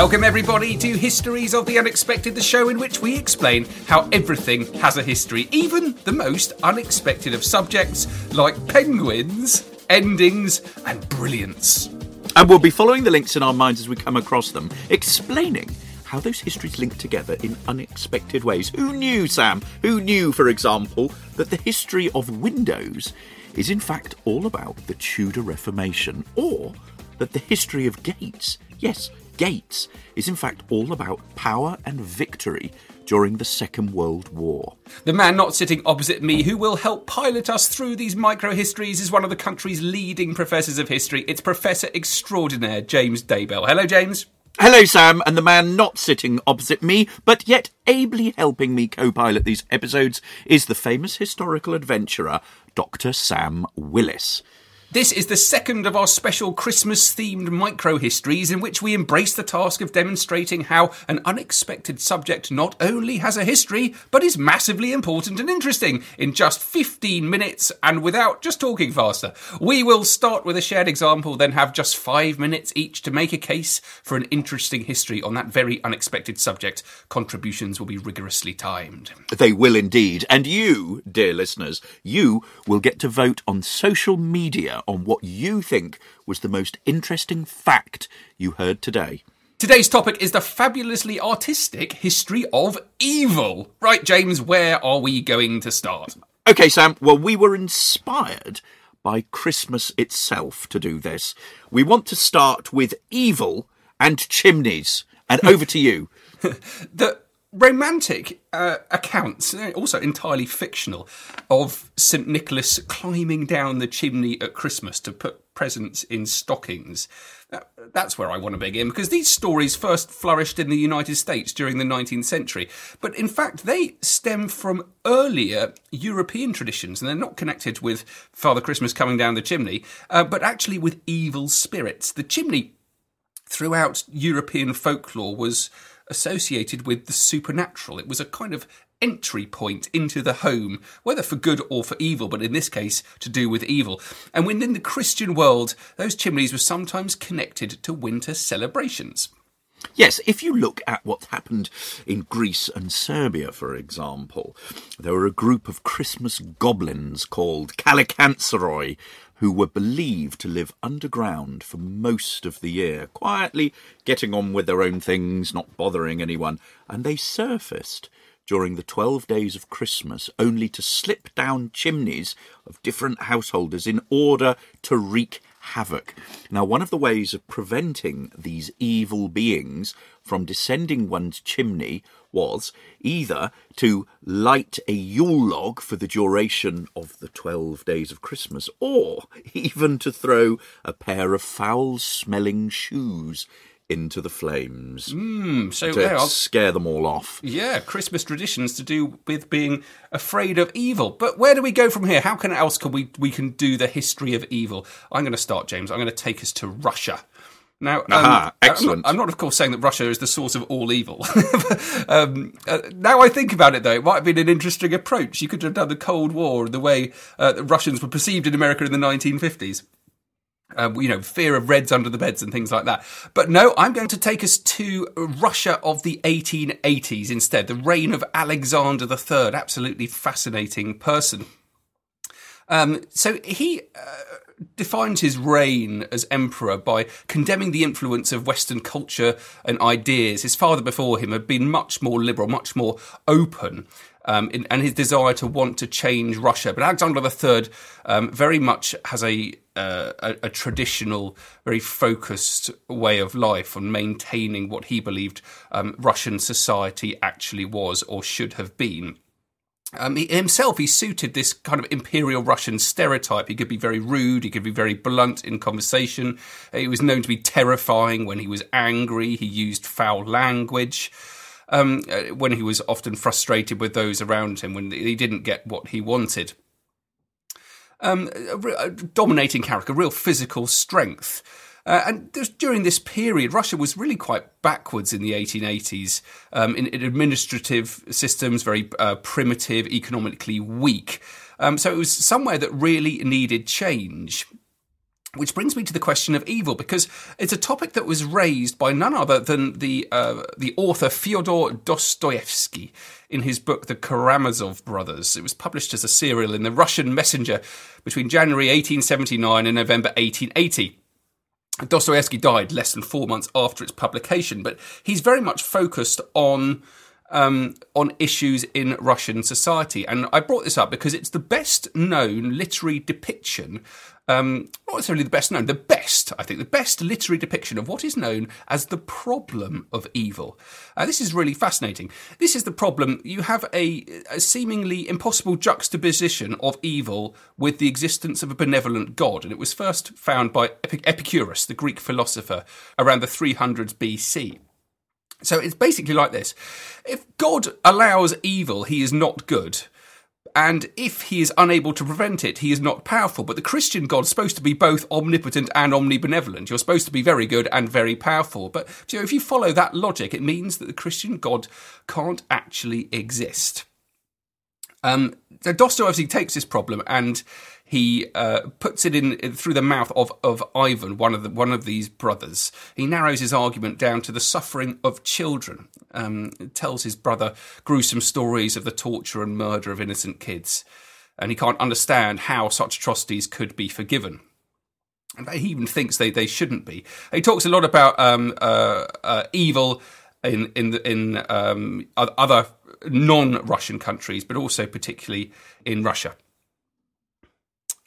Welcome, everybody, to Histories of the Unexpected, the show in which we explain how everything has a history, even the most unexpected of subjects like penguins, endings, and brilliance. And we'll be following the links in our minds as we come across them, explaining how those histories link together in unexpected ways. Who knew, Sam? Who knew, for example, that the history of Windows is in fact all about the Tudor Reformation? Or that the history of gates, yes, gates, is in fact all about power and victory during the Second World War. The man not sitting opposite me who will help pilot us through these micro histories is one of the country's leading professors of history. It's Professor Extraordinaire James Daybell. Hello, James. Hello, Sam, and the man not sitting opposite me, but yet ably helping me co pilot these episodes, is the famous historical adventurer, Dr. Sam Willis. This is the second of our special Christmas themed micro histories in which we embrace the task of demonstrating how an unexpected subject not only has a history, but is massively important and interesting in just 15 minutes and without just talking faster. We will start with a shared example, then have just five minutes each to make a case for an interesting history on that very unexpected subject. Contributions will be rigorously timed. They will indeed. And you, dear listeners, you will get to vote on social media on what you think was the most interesting fact you heard today. Today's topic is the fabulously artistic history of evil. Right, James, where are we going to start? Okay, Sam, well, we were inspired by Christmas itself to do this. We want to start with evil and chimneys. And over to you. the romantic uh, accounts, uh, also entirely fictional, of St. Nicholas climbing down the chimney at Christmas to put presents in stockings. That's where I want to begin because these stories first flourished in the United States during the 19th century. But in fact, they stem from earlier European traditions and they're not connected with Father Christmas coming down the chimney, uh, but actually with evil spirits. The chimney throughout European folklore was associated with the supernatural. It was a kind of entry point into the home, whether for good or for evil, but in this case, to do with evil. And within the Christian world, those chimneys were sometimes connected to winter celebrations. Yes, if you look at what happened in Greece and Serbia, for example, there were a group of Christmas goblins called Kalikantzaroi who were believed to live underground for most of the year, quietly getting on with their own things, not bothering anyone, and they surfaced during the 12 days of Christmas only to slip down chimneys of different householders in order to wreak havoc. Now, one of the ways of preventing these evil beings from descending one's chimney was either to light a Yule log for the duration of the 12 days of Christmas, or even to throw a pair of foul smelling shoes into the flames mm, so to scare them all off. Yeah, Christmas traditions to do with being afraid of evil. But where do we go from here? How can else can we we can do the history of evil? I'm going to start, James. I'm going to take us to Russia. Now, um, Aha, excellent. I'm not, I'm not, of course, saying that Russia is the source of all evil. um, uh, now I think about it, though, it might have been an interesting approach. You could have done the Cold War the way uh, the Russians were perceived in America in the 1950s. Uh, you know, fear of Reds under the beds and things like that. But no, I'm going to take us to Russia of the 1880s instead, the reign of Alexander III. Absolutely fascinating person. Um, so he uh, defines his reign as emperor by condemning the influence of Western culture and ideas. His father before him had been much more liberal, much more open um, in, and his desire to want to change Russia. But Alexander III um, very much has a, uh, a, a traditional, very focused way of life on maintaining what he believed um, Russian society actually was or should have been. Um, he, himself, he suited this kind of imperial Russian stereotype. He could be very rude, he could be very blunt in conversation. He was known to be terrifying when he was angry. He used foul language. Um, uh, when he was often frustrated with those around him, when he didn't get what he wanted. Um, a, a dominating character, real physical strength. Uh, and during this period, Russia was really quite backwards in the 1880s um, in, in, administrative systems, very uh, primitive, economically weak. Um, so it was somewhere that really needed change. Which brings me to the question of evil, because it's a topic that was raised by none other than the uh, the author Fyodor Dostoevsky in his book The Karamazov Brothers. It was published as a serial in the Russian Messenger between January 1879 and November 1880. Dostoevsky died less than four months after its publication, but he's very much focused on um, on issues in Russian society. And I brought this up because it's the best known literary depiction um, not necessarily the best known, the best, I think, the best literary depiction of what is known as the problem of evil. Uh, this is really fascinating. This is the problem. You have a, a seemingly impossible juxtaposition of evil with the existence of a benevolent God, and it was first found by Epicurus, the Greek philosopher, around the 300s BC. So it's basically like this. If God allows evil, he is not good. And if he is unable to prevent it, he is not powerful. But the Christian God is supposed to be both omnipotent and omnibenevolent. You're supposed to be very good and very powerful. But you know, if you follow that logic, it means that the Christian God can't actually exist. Um, Dostoevsky takes this problem and he uh, puts it in, through the mouth of, of Ivan, one of the, one of these brothers. He narrows his argument down to the suffering of children. Um, tells his brother gruesome stories of the torture and murder of innocent kids, and he can't understand how such atrocities could be forgiven. He even thinks they, they shouldn't be. He talks a lot about um, uh, uh, evil in in in um, other non-Russian countries, but also particularly in Russia.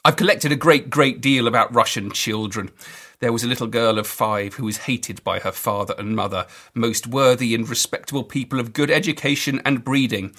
I've collected a great, great deal about Russian children. There was a little girl of five who was hated by her father and mother, most worthy and respectable people of good education and breeding.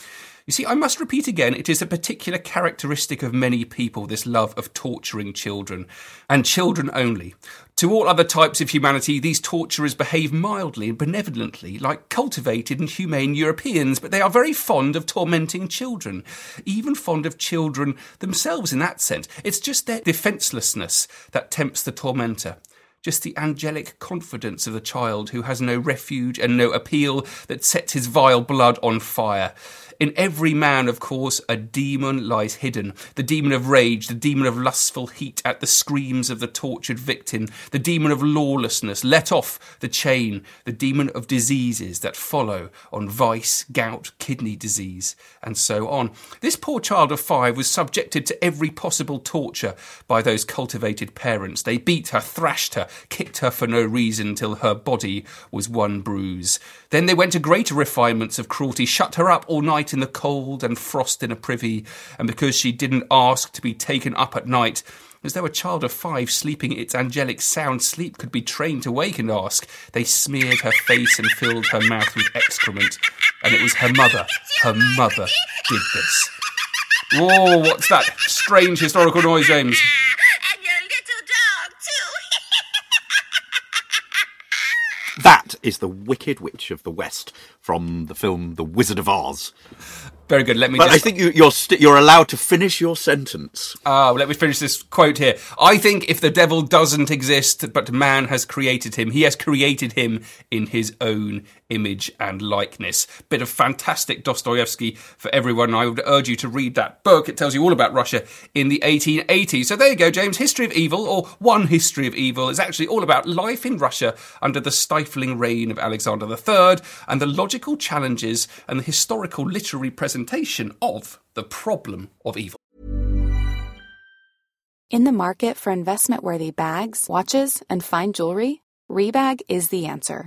You see, I must repeat again, it is a particular characteristic of many people, this love of torturing children, and children only. To all other types of humanity, these torturers behave mildly and benevolently, like cultivated and humane Europeans, but they are very fond of tormenting children, even fond of children themselves in that sense. It's just their defencelessness that tempts the tormentor just the angelic confidence of the child who has no refuge and no appeal that sets his vile blood on fire. In every man, of course, a demon lies hidden. The demon of rage, the demon of lustful heat at the screams of the tortured victim, the demon of lawlessness, let off the chain, the demon of diseases that follow on vice, gout, kidney disease, and so on. This poor child of five was subjected to every possible torture by those cultivated parents. They beat her, thrashed her, kicked her for no reason till her body was one bruise. Then they went to greater refinements of cruelty, shut her up all night in the cold and frost in a privy, and because she didn't ask to be taken up at night, as though a child of five sleeping its angelic sound sleep could be trained to wake and ask, they smeared her face and filled her mouth with excrement, and it was her mother, her mother did this. Whoa, what's that strange historical noise, James? Is the Wicked Witch of the West from the film The Wizard of Oz. Very good. Let me. But just... I think you, are you're, st- you're allowed to finish your sentence. Ah, well, let me finish this quote here. I think if the devil doesn't exist, but man has created him, he has created him in his own image and likeness. Bit of fantastic Dostoevsky for everyone. I would urge you to read that book. It tells you all about Russia in the 1880s. So there you go, James. History of Evil, or One History of Evil, is actually all about life in Russia under the stifling reign of Alexander III and the logical challenges and the historical literary of the problem of evil. In the market for investment worthy bags, watches, and fine jewelry, Rebag is the answer.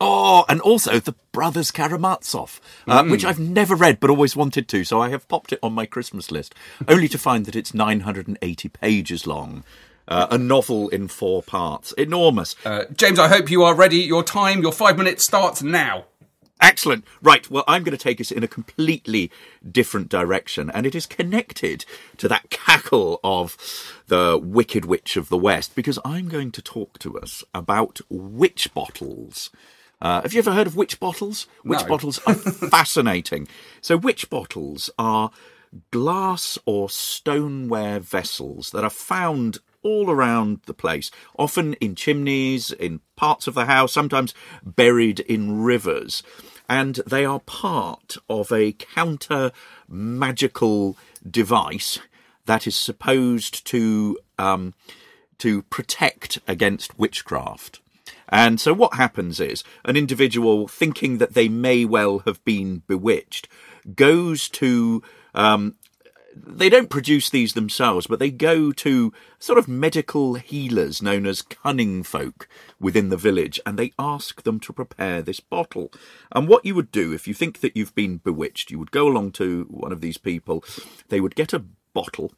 Oh, and also the Brothers Karamazov, uh, which I've never read but always wanted to, so I have popped it on my Christmas list, only to find that it's 980 pages long. Uh, a novel in four parts. Enormous. Uh, James, I hope you are ready. Your time, your five minutes starts now. Excellent. Right. Well, I'm going to take us in a completely different direction, and it is connected to that cackle of the Wicked Witch of the West, because I'm going to talk to us about witch bottles. Uh, have you ever heard of witch bottles? Witch No. bottles are fascinating. So, witch bottles are glass or stoneware vessels that are found all around the place, often in chimneys, in parts of the house, sometimes buried in rivers. And they are part of a counter magical device that is supposed to um, to protect against witchcraft. And so what happens is an individual thinking that they may well have been bewitched goes to um, they don't produce these themselves, but they go to sort of medical healers known as cunning folk within the village and they ask them to prepare this bottle. And what you would do if you think that you've been bewitched, you would go along to one of these people, they would get a bottle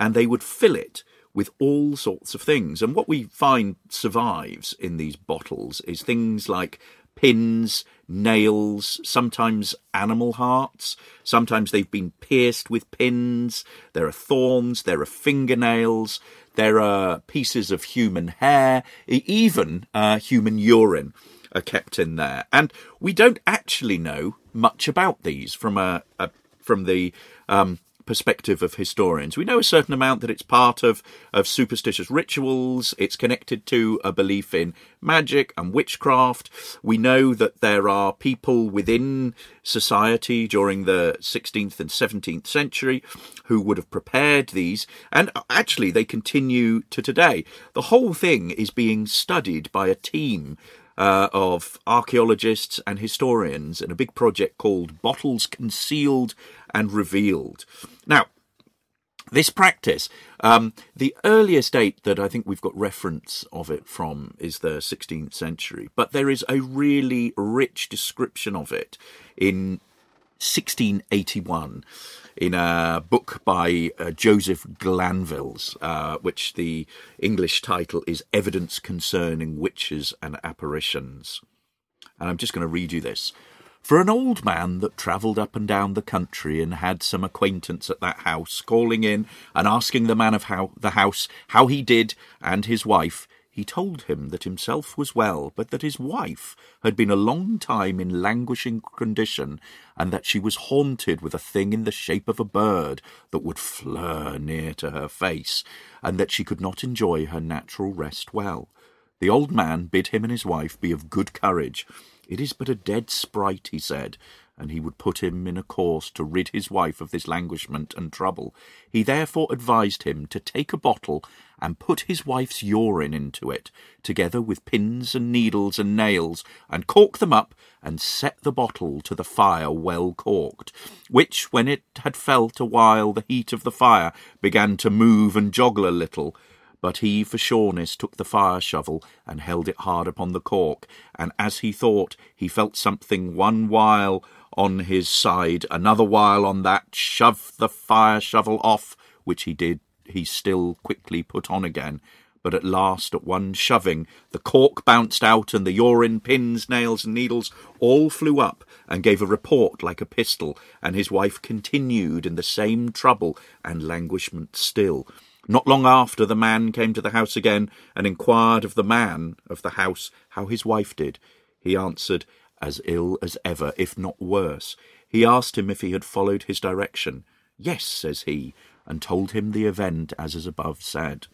and they would fill it with all sorts of things. And what we find survives in these bottles is things like pins, nails, sometimes animal hearts. Sometimes they've been pierced with pins. There are thorns, there are fingernails, there are pieces of human hair, even uh, human urine are kept in there. And we don't actually know much about these from a, a from the um, perspective of historians. We know a certain amount that it's part of, of superstitious rituals, it's connected to a belief in magic and witchcraft. We know that there are people within society during the 16th and 17th century who would have prepared these, and actually they continue to today. The whole thing is being studied by a team uh, of archaeologists and historians in a big project called Bottles Concealed and Revealed. Now, this practice, um, the earliest date that I think we've got reference of it from is the 16th century, but there is a really rich description of it in 1681 in a book by uh, Joseph Glanvill's, uh, which the English title is Evidence Concerning Witches and Apparitions. And I'm just going to read you this. For an old man that travelled up and down the country and had some acquaintance at that house, calling in and asking the man of how, the house how he did and his wife, he told him that himself was well, but that his wife had been a long time in languishing condition, and that she was haunted with a thing in the shape of a bird that would fleur near to her face, and that she could not enjoy her natural rest well. The old man bid him and his wife be of good courage. It is but a dead sprite, he said, and he would put him in a course to rid his wife of this languishment and trouble. He therefore advised him to take a bottle and put his wife's urine into it, together with pins and needles and nails, and cork them up, and set the bottle to the fire well corked, which, when it had felt a while the heat of the fire, began to move and joggle a little, but he, for sureness, took the fire shovel and held it hard upon the cork, and as he thought, he felt something one while on his side, another while on that, shove the fire shovel off, which he did he still quickly put on again. But at last, at one shoving, the cork bounced out, and the urine, pins, nails, and needles all flew up and gave a report like a pistol, and his wife continued in the same trouble and languishment still. Not long after, the man came to the house again and inquired of the man of the house how his wife did. He answered, as ill as ever, if not worse. He asked him if he had followed his direction. Yes, says he, and told him the event as is above said.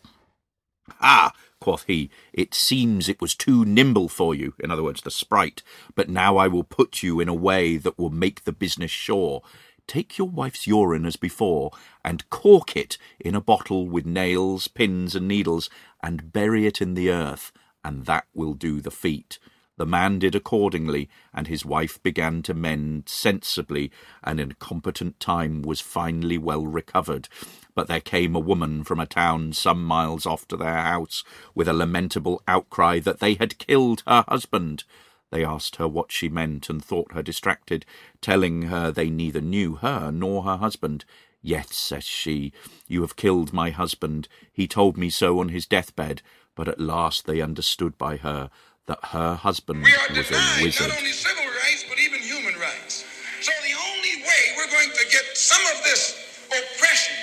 Ah, quoth he, it seems it was too nimble for you, in other words, the sprite, but now I will put you in a way that will make the business sure. Take your wife's urine as before, and cork it in a bottle with nails, pins, and needles, and bury it in the earth, and that will do the feat. The man did accordingly, and his wife began to mend sensibly, and in competent time was finally well recovered. But there came a woman from a town some miles off to their house, with a lamentable outcry that they had killed her husband. They asked her what she meant, and thought her distracted, telling her they neither knew her nor her husband. Yet, says she, you have killed my husband. He told me so on his deathbed, but at last they understood by her that her husband We are was a denied wizard. not only civil rights, but even human rights. So the only way we're going to get some of this oppression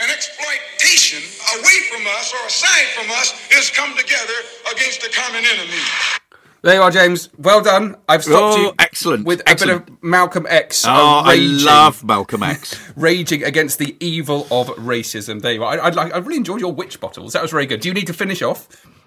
and exploitation away from us or aside from us is come together against a common enemy. There you are, James. Well done. I've stopped Oh, you. excellent, With excellent. a bit of Malcolm X. Oh, uh, I love Malcolm X. raging against the evil of racism. There you are. I, I, like, I really enjoyed your witch bottles. That was very good. Do you need to finish off?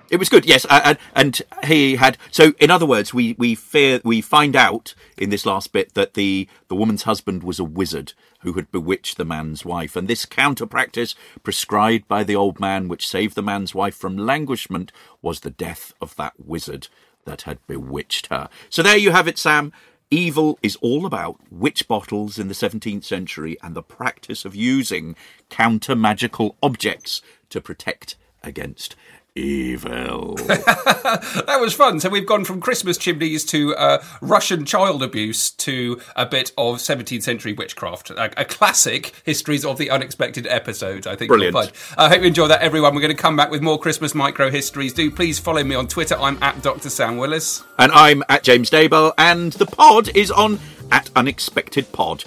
It was good, yes, and, and he had. So, in other words, we we fear we find out in this last bit that the the woman's husband was a wizard who had bewitched the man's wife, and this counter practice prescribed by the old man, which saved the man's wife from languishment, was the death of that wizard that had bewitched her. So there you have it, Sam. Evil is all about witch bottles in the 17th century and the practice of using counter magical objects to protect against evil. That was fun. So we've gone from Christmas chimneys to uh, Russian child abuse to a bit of 17th century witchcraft. A, a classic Histories of the Unexpected episode, I think. Brilliant. I hope you enjoy that, everyone. We're going to come back with more Christmas micro histories. Do please follow me on Twitter. I'm at Dr. Sam Willis. and I'm at James Daybell, and the pod is on at Unexpected Pod.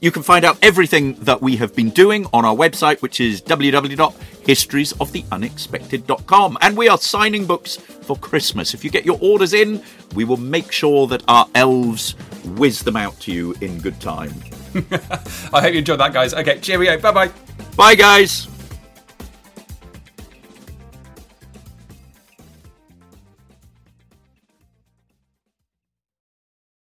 You can find out everything that we have been doing on our website, which is www.historiesoftheunexpected.com. And we are signing books for Christmas. If you get your orders in, we will make sure that our elves whiz them out to you in good time. I hope you enjoyed that, guys. Okay, cheerio. Bye bye. Bye, guys.